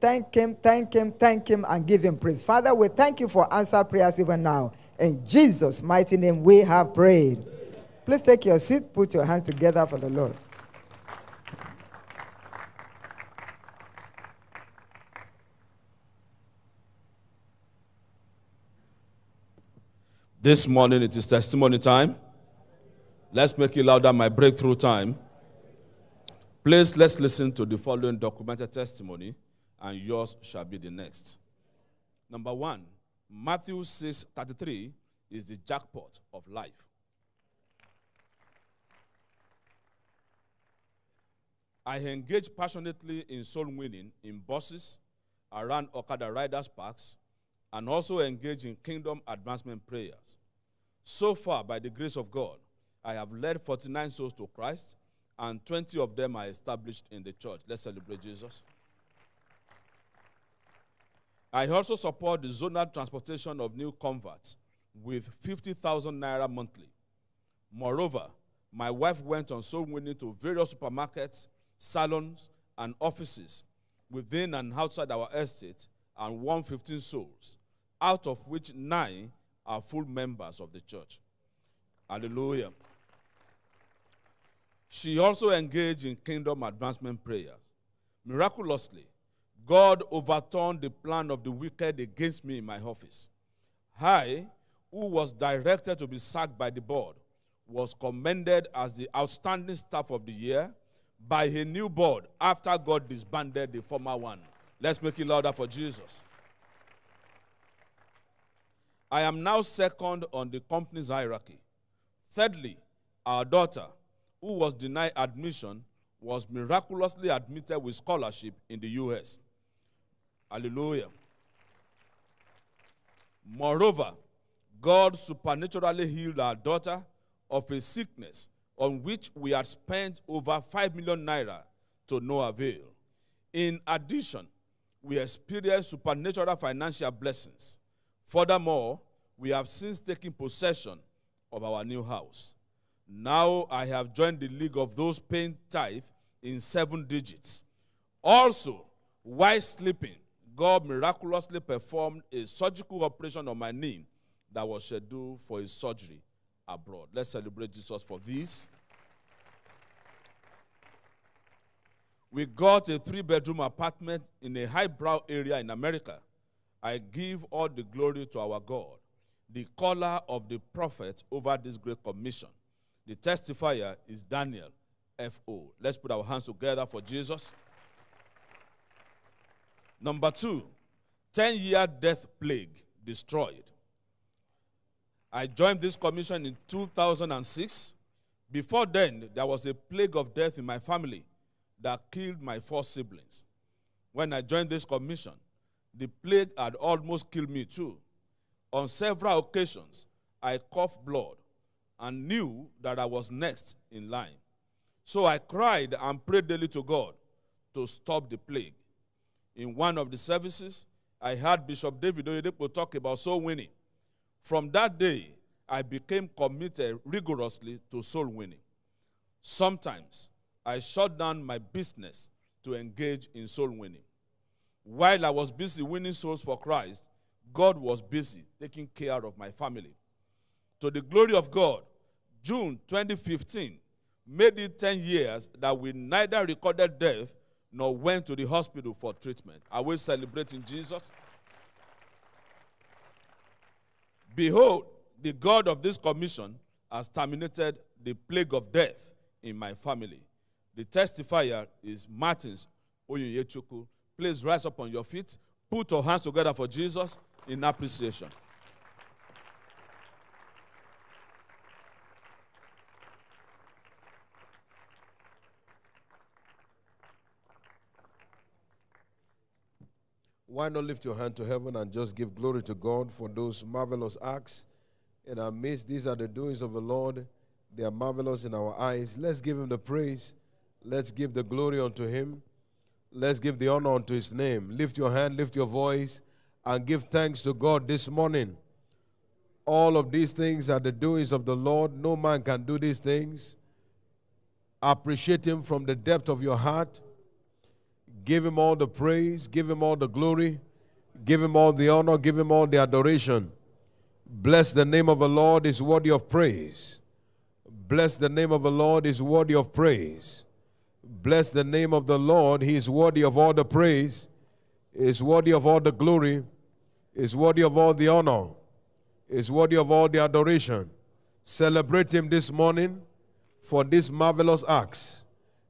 Thank Him, thank Him, thank Him, and give Him praise. Father, we thank you for answered prayers even now. In Jesus' mighty name, we have prayed. Please take your seat, put your hands together for the Lord. This morning it is testimony time. Let's make it louder, my breakthrough time. Please, let's listen to the following documented testimony, and yours shall be the next. Number one, Matthew 6 33 is the jackpot of life. I engage passionately in soul winning in buses, around Okada Riders Parks, and also engage in kingdom advancement prayers. So far, by the grace of God, I have led 49 souls to Christ, and 20 of them are established in the church. Let's celebrate Jesus. I also support the zonal transportation of new converts with 50,000 naira monthly. Moreover, my wife went on soul winning to various supermarkets, salons, and offices within and outside our estate and won 15 souls, out of which nine are full members of the church. Hallelujah. She also engaged in kingdom advancement prayers. Miraculously, God overturned the plan of the wicked against me in my office. I, who was directed to be sacked by the board, was commended as the outstanding staff of the year by a new board after God disbanded the former one. Let's make it louder for Jesus. I am now second on the company's hierarchy. Thirdly, our daughter, who was denied admission, was miraculously admitted with scholarship in the U.S. Hallelujah. Moreover, God supernaturally healed our daughter of a sickness on which we had spent over 5 million naira to no avail. In addition, we experienced supernatural financial blessings. Furthermore, we have since taken possession of our new house. Now I have joined the league of those paying tithe in seven digits. Also, while sleeping, God miraculously performed a surgical operation on my knee that was scheduled for his surgery abroad. Let's celebrate Jesus for this. We got a three bedroom apartment in a highbrow area in America. I give all the glory to our God, the caller of the prophet over this great commission. The testifier is Daniel F.O. Let's put our hands together for Jesus. Number two, 10 year death plague destroyed. I joined this commission in 2006. Before then, there was a plague of death in my family that killed my four siblings. When I joined this commission, the plague had almost killed me too. On several occasions, I coughed blood and knew that I was next in line. So I cried and prayed daily to God to stop the plague. In one of the services, I heard Bishop David Oyedepo talk about soul winning. From that day, I became committed rigorously to soul winning. Sometimes I shut down my business to engage in soul winning. While I was busy winning souls for Christ, God was busy taking care of my family. To the glory of God, June 2015 made it 10 years that we neither recorded death nor went to the hospital for treatment. Are we celebrating Jesus? Behold, the God of this commission has terminated the plague of death in my family. The testifier is Martins Oyunyechuku. Please rise up on your feet. Put your hands together for Jesus in appreciation. Why not lift your hand to heaven and just give glory to God for those marvelous acts in our midst? These are the doings of the Lord. They are marvelous in our eyes. Let's give him the praise. Let's give the glory unto him. Let's give the honor unto his name. Lift your hand, lift your voice, and give thanks to God this morning. All of these things are the doings of the Lord. No man can do these things. Appreciate him from the depth of your heart Give him all the praise, give him all the glory, give him all the honor, give him all the adoration. Bless the name of the Lord is worthy of praise. Bless the name of the Lord is worthy of praise. Bless the name of the Lord, he is worthy of all the praise, is worthy of all the glory, is worthy of all the honor, is worthy of all the adoration. Celebrate him this morning for these marvelous acts.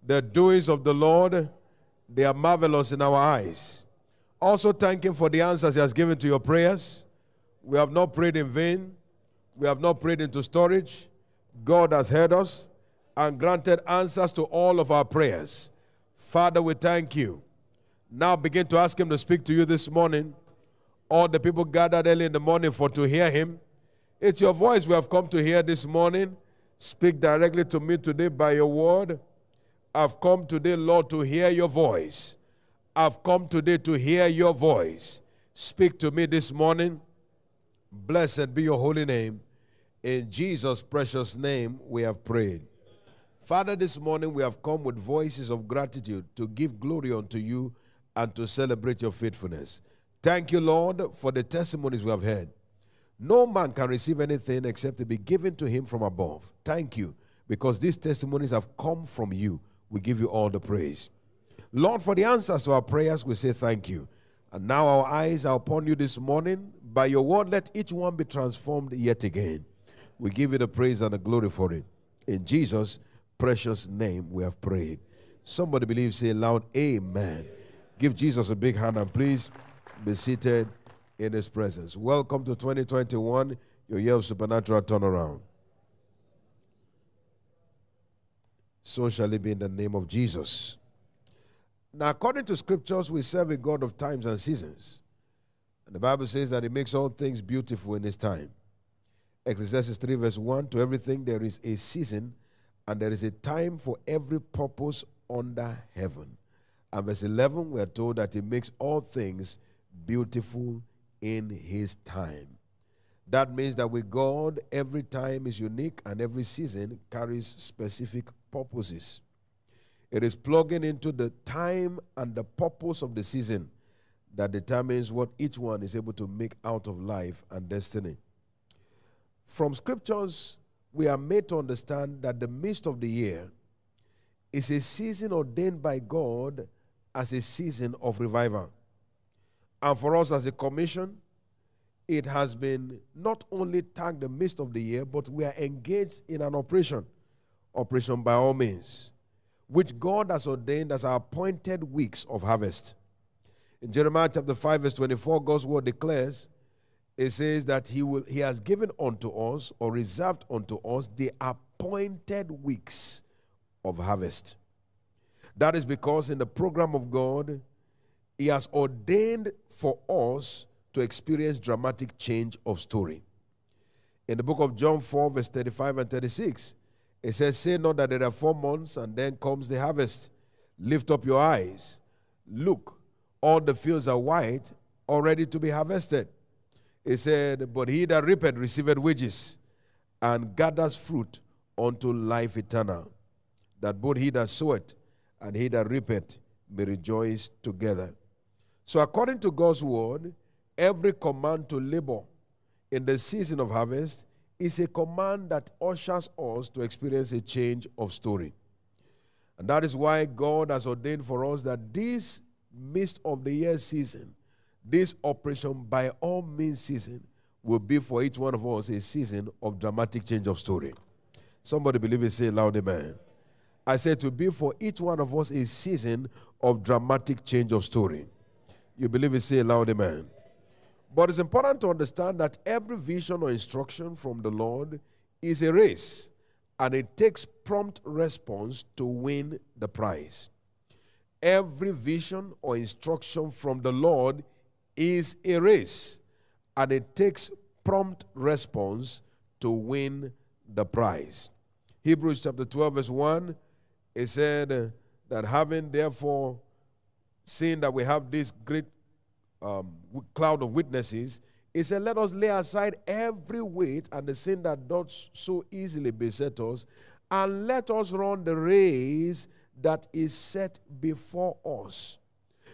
The doings of the Lord, they are marvelous in our eyes. Also, thank Him for the answers He has given to your prayers. We have not prayed in vain, we have not prayed into storage. God has heard us and granted answers to all of our prayers. Father, we thank you. Now begin to ask Him to speak to you this morning. All the people gathered early in the morning for to hear Him. It's your voice we have come to hear this morning. Speak directly to me today by your word. I've come today, Lord, to hear your voice. I've come today to hear your voice. Speak to me this morning. Blessed be your holy name. In Jesus' precious name, we have prayed. Father, this morning we have come with voices of gratitude to give glory unto you and to celebrate your faithfulness. Thank you, Lord, for the testimonies we have heard. No man can receive anything except to be given to him from above. Thank you, because these testimonies have come from you. We give you all the praise. Lord, for the answers to our prayers, we say thank you. And now our eyes are upon you this morning. By your word, let each one be transformed yet again. We give you the praise and the glory for it. In Jesus' precious name, we have prayed. Somebody believe, say loud, Amen. Give Jesus a big hand and please be seated in his presence. Welcome to 2021, your year of supernatural turnaround. So shall it be in the name of Jesus. Now, according to scriptures, we serve a God of times and seasons. And the Bible says that He makes all things beautiful in His time. Ecclesiastes 3, verse 1 To everything there is a season, and there is a time for every purpose under heaven. And verse 11, we are told that He makes all things beautiful in His time. That means that with God, every time is unique and every season carries specific purposes. It is plugging into the time and the purpose of the season that determines what each one is able to make out of life and destiny. From scriptures, we are made to understand that the midst of the year is a season ordained by God as a season of revival. And for us as a commission, it has been not only tagged the midst of the year, but we are engaged in an operation, operation by all means, which God has ordained as our appointed weeks of harvest. In Jeremiah chapter 5, verse 24, God's word declares, it says that he will he has given unto us or reserved unto us the appointed weeks of harvest. That is because in the program of God, He has ordained for us to experience dramatic change of story. In the book of John 4, verse 35 and 36, it says, Say not that there are four months and then comes the harvest. Lift up your eyes. Look, all the fields are white, all ready to be harvested. It said, But he that reapeth receiveth wages and gathers fruit unto life eternal, that both he that soweth and he that reapeth may rejoice together. So, according to God's word, every command to labor in the season of harvest is a command that ushers us to experience a change of story. And that is why God has ordained for us that this midst of the year season, this operation by all means season, will be for each one of us a season of dramatic change of story. Somebody believe it, say loud, amen. I said to be for each one of us a season of dramatic change of story. You believe it, say loud, amen. But it's important to understand that every vision or instruction from the Lord is a race, and it takes prompt response to win the prize. Every vision or instruction from the Lord is a race, and it takes prompt response to win the prize. Hebrews chapter 12, verse 1, it said that having therefore seen that we have this great um, cloud of witnesses, he said, Let us lay aside every weight and the sin that does so easily beset us, and let us run the race that is set before us.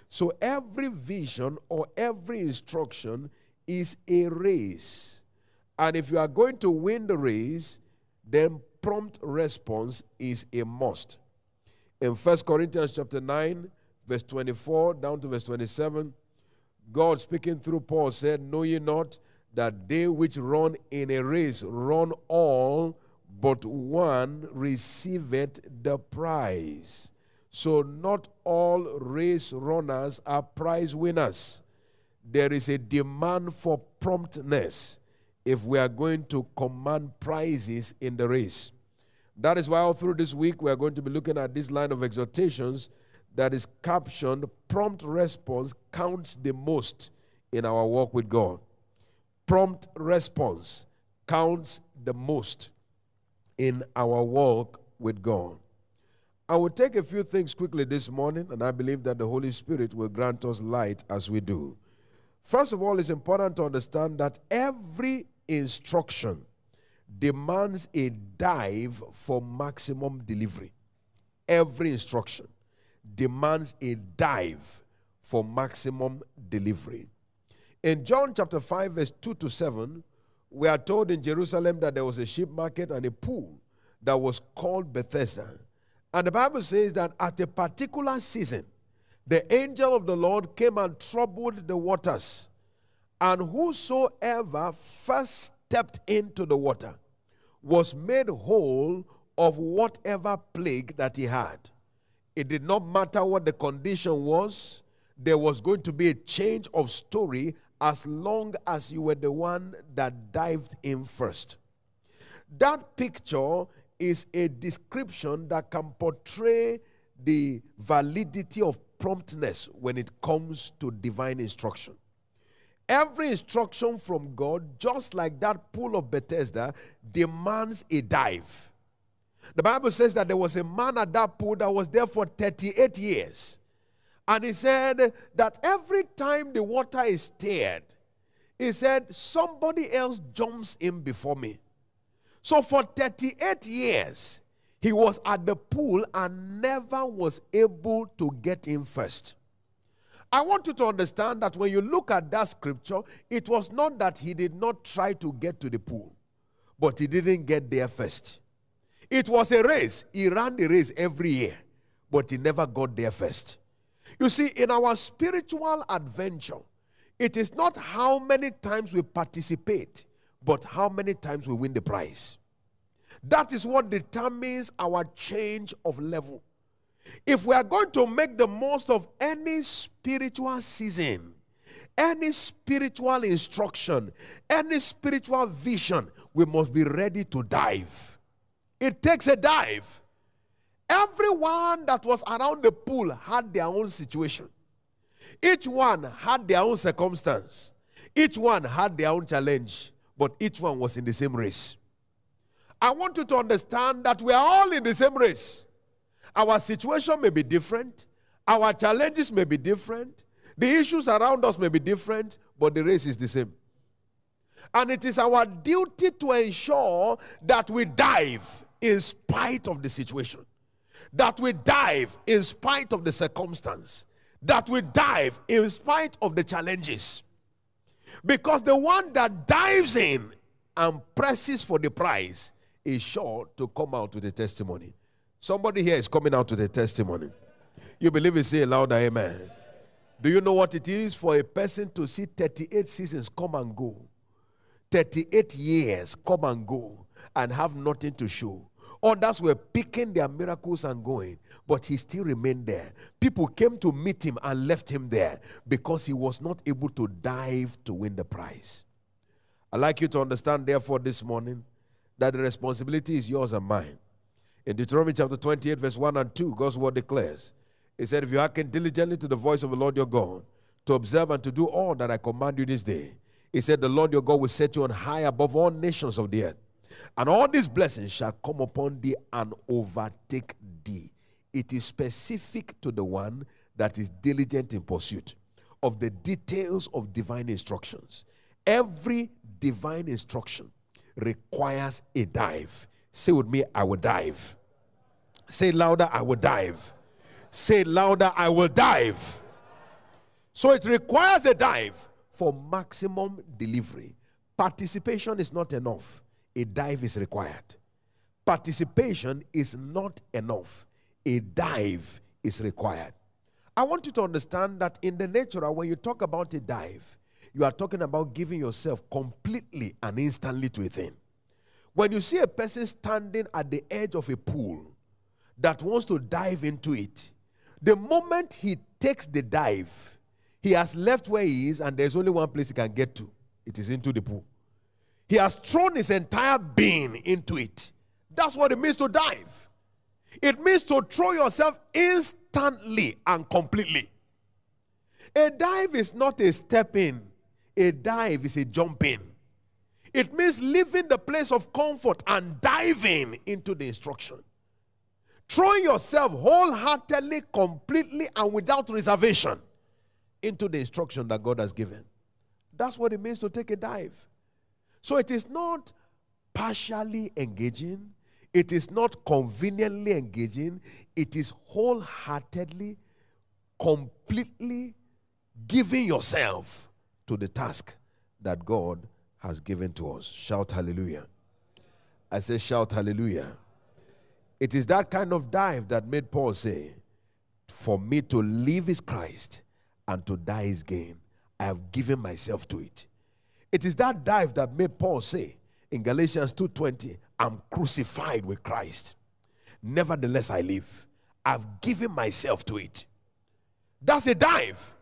So every vision or every instruction is a race. And if you are going to win the race, then prompt response is a must. In 1 Corinthians chapter 9, verse 24 down to verse 27, God speaking through Paul said, Know ye not that they which run in a race run all, but one receiveth the prize. So, not all race runners are prize winners. There is a demand for promptness if we are going to command prizes in the race. That is why, all through this week, we are going to be looking at this line of exhortations that is captioned Prompt Response Counts the Most in Our Walk with God. Prompt response counts the most in our walk with God. I will take a few things quickly this morning, and I believe that the Holy Spirit will grant us light as we do. First of all, it's important to understand that every instruction demands a dive for maximum delivery. Every instruction demands a dive for maximum delivery. In John chapter 5, verse 2 to 7, we are told in Jerusalem that there was a sheep market and a pool that was called Bethesda. And the Bible says that at a particular season, the angel of the Lord came and troubled the waters. And whosoever first stepped into the water was made whole of whatever plague that he had. It did not matter what the condition was, there was going to be a change of story as long as you were the one that dived in first. That picture is a description that can portray the validity of promptness when it comes to divine instruction. Every instruction from God, just like that pool of Bethesda, demands a dive. The Bible says that there was a man at that pool that was there for 38 years. And he said that every time the water is stirred, he said, somebody else jumps in before me. So for 38 years, he was at the pool and never was able to get in first. I want you to understand that when you look at that scripture, it was not that he did not try to get to the pool, but he didn't get there first. It was a race. He ran the race every year, but he never got there first. You see, in our spiritual adventure, it is not how many times we participate, but how many times we win the prize. That is what determines our change of level. If we are going to make the most of any spiritual season, any spiritual instruction, any spiritual vision, we must be ready to dive. It takes a dive. Everyone that was around the pool had their own situation. Each one had their own circumstance. Each one had their own challenge, but each one was in the same race. I want you to understand that we are all in the same race. Our situation may be different, our challenges may be different, the issues around us may be different, but the race is the same. And it is our duty to ensure that we dive in spite of the situation, that we dive in spite of the circumstance, that we dive in spite of the challenges. Because the one that dives in and presses for the prize is sure to come out with a testimony. Somebody here is coming out with a testimony. You believe it? Say louder, amen. Do you know what it is for a person to see 38 seasons come and go? 38 years come and go and have nothing to show. Others were picking their miracles and going, but he still remained there. People came to meet him and left him there because he was not able to dive to win the prize. I'd like you to understand, therefore, this morning that the responsibility is yours and mine. In Deuteronomy chapter 28, verse 1 and 2, God's word declares, He said, If you hearken diligently to the voice of the Lord your God, to observe and to do all that I command you this day, He said, The Lord your God will set you on high above all nations of the earth. And all these blessings shall come upon thee and overtake thee. It is specific to the one that is diligent in pursuit of the details of divine instructions. Every divine instruction requires a dive. Say with me, I will dive. Say louder, I will dive. Say louder, I will dive. So it requires a dive for maximum delivery. Participation is not enough, a dive is required. Participation is not enough, a dive is required. I want you to understand that in the natural, when you talk about a dive, you are talking about giving yourself completely and instantly to a thing. When you see a person standing at the edge of a pool that wants to dive into it, the moment he takes the dive, he has left where he is, and there's only one place he can get to it is into the pool. He has thrown his entire being into it. That's what it means to dive. It means to throw yourself instantly and completely. A dive is not a step in, a dive is a jump in. It means leaving the place of comfort and diving into the instruction. Throwing yourself wholeheartedly, completely, and without reservation into the instruction that God has given. That's what it means to take a dive. So it is not partially engaging, it is not conveniently engaging, it is wholeheartedly, completely giving yourself to the task that God has given to us. Shout hallelujah. I say, shout hallelujah. It is that kind of dive that made Paul say, For me to live is Christ and to die is gain. I have given myself to it. It is that dive that made Paul say in Galatians 2:20, I'm crucified with Christ. Nevertheless, I live. I've given myself to it. That's a dive.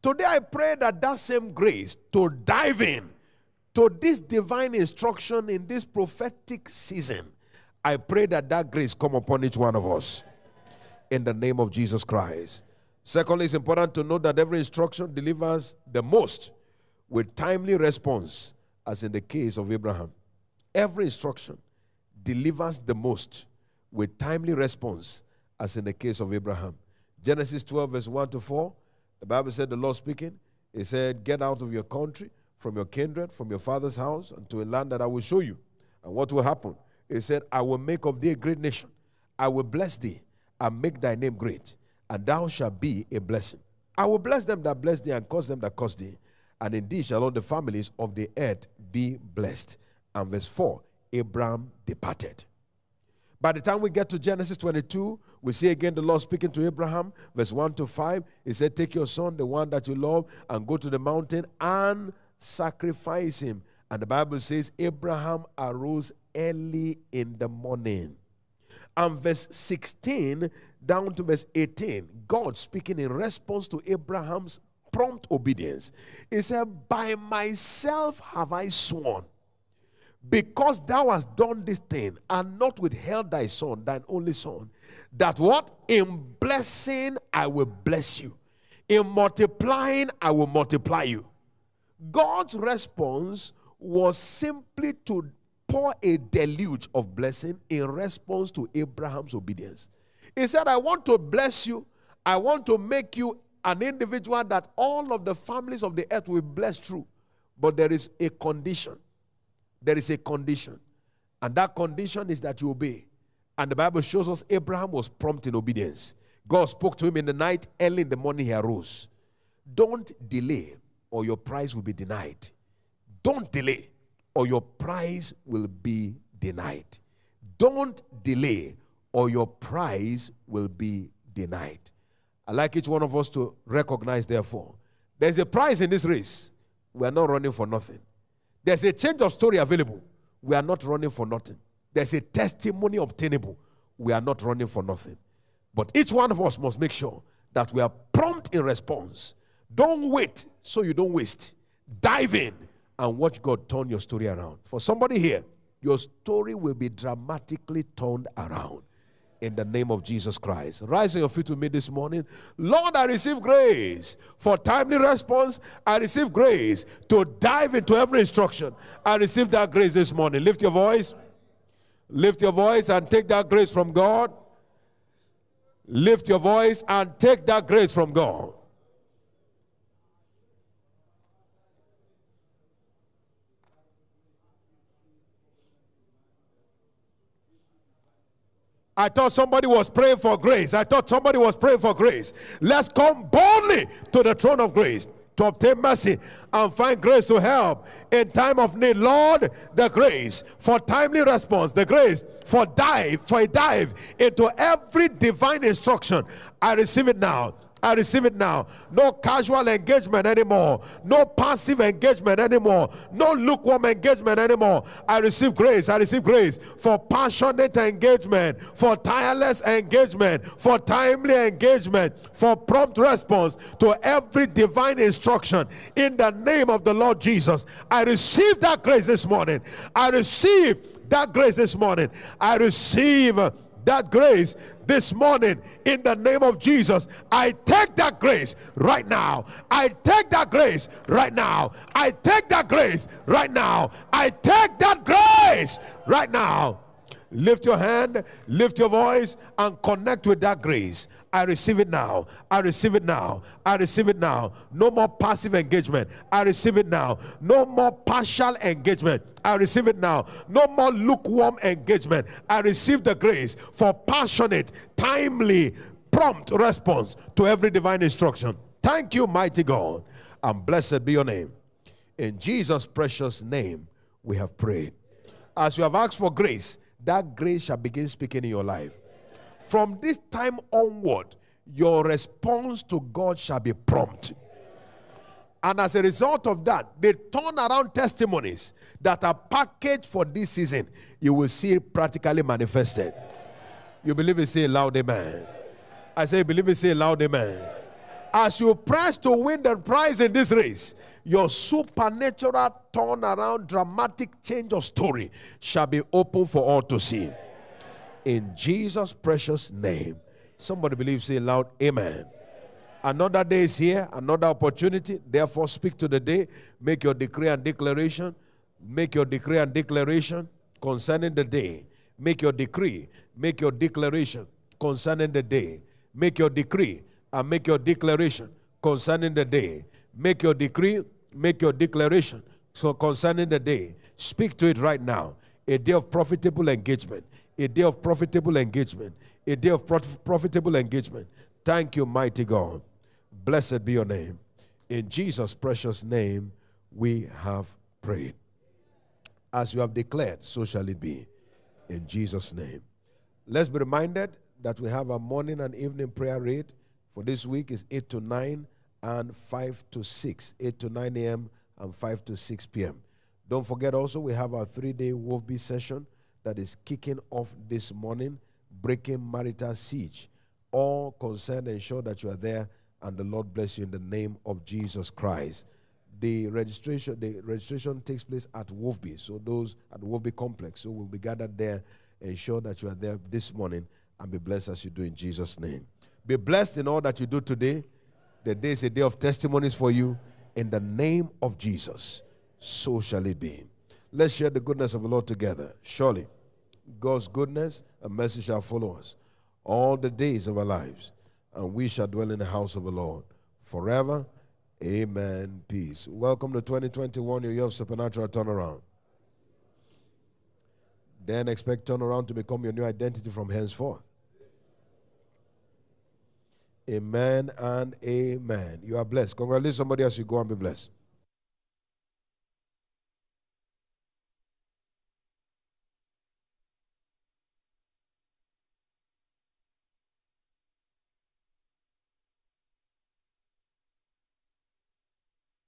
Today, I pray that that same grace to dive in to this divine instruction in this prophetic season, I pray that that grace come upon each one of us in the name of Jesus Christ. Secondly, it's important to note that every instruction delivers the most with timely response, as in the case of Abraham. Every instruction delivers the most with timely response, as in the case of Abraham. Genesis 12, verse 1 to 4, the Bible said, The Lord speaking, He said, Get out of your country, from your kindred, from your father's house, and to a land that I will show you. And what will happen? He said, I will make of thee a great nation. I will bless thee and make thy name great and thou shalt be a blessing. I will bless them that bless thee, and curse them that curse thee. And indeed shall all the families of the earth be blessed. And verse 4 Abraham departed. By the time we get to Genesis 22, we see again the Lord speaking to Abraham, verse 1 to 5. He said, Take your son, the one that you love, and go to the mountain and sacrifice him. And the Bible says, Abraham arose early in the morning and verse 16 down to verse 18, God speaking in response to Abraham's prompt obedience. He said, By myself have I sworn, because thou hast done this thing and not withheld thy son, thine only son, that what? In blessing I will bless you, in multiplying I will multiply you. God's response was simply to pour a deluge of blessing in response to Abraham's obedience. He said, I want to bless you. I want to make you an individual that all of the families of the earth will bless through. But there is a condition. There is a condition. And that condition is that you obey. And the Bible shows us Abraham was prompt in obedience. God spoke to him in the night, early in the morning he arose. Don't delay, or your prize will be denied. Don't delay or your prize will be denied. Don't delay, or your prize will be denied. I like each one of us to recognize, therefore, there's a prize in this race. We are not running for nothing. There's a change of story available. We are not running for nothing. There's a testimony obtainable. We are not running for nothing. But each one of us must make sure that we are prompt in response. Don't wait so you don't waste. Dive in and watch God turn your story around. For somebody here, your story will be dramatically turned around in the name of Jesus Christ. Rise on your feet with me this morning. Lord, I receive grace for timely response. I receive grace to dive into every instruction. I receive that grace this morning. Lift your voice. Lift your voice and take that grace from God. Lift your voice and take that grace from God. I thought somebody was praying for grace. I thought somebody was praying for grace. Let's come boldly to the throne of grace to obtain mercy and find grace to help in time of need. Lord, the grace for timely response, the grace for dive, for a dive into every divine instruction. I receive it now. I receive it now. No casual engagement anymore. No passive engagement anymore. No lukewarm engagement anymore. I receive grace. I receive grace for passionate engagement, for tireless engagement, for timely engagement, for prompt response to every divine instruction in the name of the Lord Jesus. I receive that grace this morning. I receive that grace this morning. I receive that grace this morning in the name of Jesus. I take that grace right now. I take that grace right now. I take that grace right now. I take that grace right now. Lift your hand, lift your voice, and connect with that grace. I receive it now. I receive it now. I receive it now. No more passive engagement. I receive it now. No more partial engagement. I receive it now. No more lukewarm engagement. I receive the grace for passionate, timely, prompt response to every divine instruction. Thank you, mighty God, and blessed be your name. In Jesus' precious name, we have prayed. As you have asked for grace, that grace shall begin speaking in your life. From this time onward, your response to God shall be prompt. And as a result of that, the turnaround testimonies that are packaged for this season, you will see practically manifested. You believe it, say loud amen. I say, believe it, say loud amen. As you press to win the prize in this race, your supernatural turnaround, dramatic change of story shall be open for all to see. In Jesus' precious name. Somebody believes, say loud, Amen. Another day is here, another opportunity. Therefore, speak to the day. Make your decree and declaration. Make your decree and declaration concerning the day. Make your decree. Make your declaration concerning the day. Make your decree and make your declaration concerning the day. Make your decree make your declaration so concerning the day. Speak to it right now. A day of profitable engagement. A day of profitable engagement. A day of prof- profitable engagement. Thank you, mighty God. Blessed be your name. In Jesus' precious name, we have prayed. As you have declared, so shall it be. In Jesus' name. Let's be reminded that we have a morning and evening prayer rate for this week is 8 to 9 and 5 to 6, 8 to 9 a.m. and 5 to 6 p.m. Don't forget also, we have our three day WOFBI session that is kicking off this morning, breaking marital siege. All concerned, ensure that you are there, and the Lord bless you in the name of Jesus Christ. The registration, the registration takes place at WOFBI, so those at WOFBI complex. So we'll be gathered there. Ensure that you are there this morning and be blessed as you do in Jesus' name. Be blessed in all that you do today. The day is a day of testimonies for you. In the name of Jesus, so shall it be. Let's share the goodness of the Lord together. Surely, God's goodness and mercy shall follow us all the days of our lives, and we shall dwell in the house of the Lord forever. Amen. Peace. Welcome to 2021, your year of supernatural turnaround. Then expect turnaround to become your new identity from henceforth. Amen and amen. You are blessed. Congratulate somebody as you go and be blessed.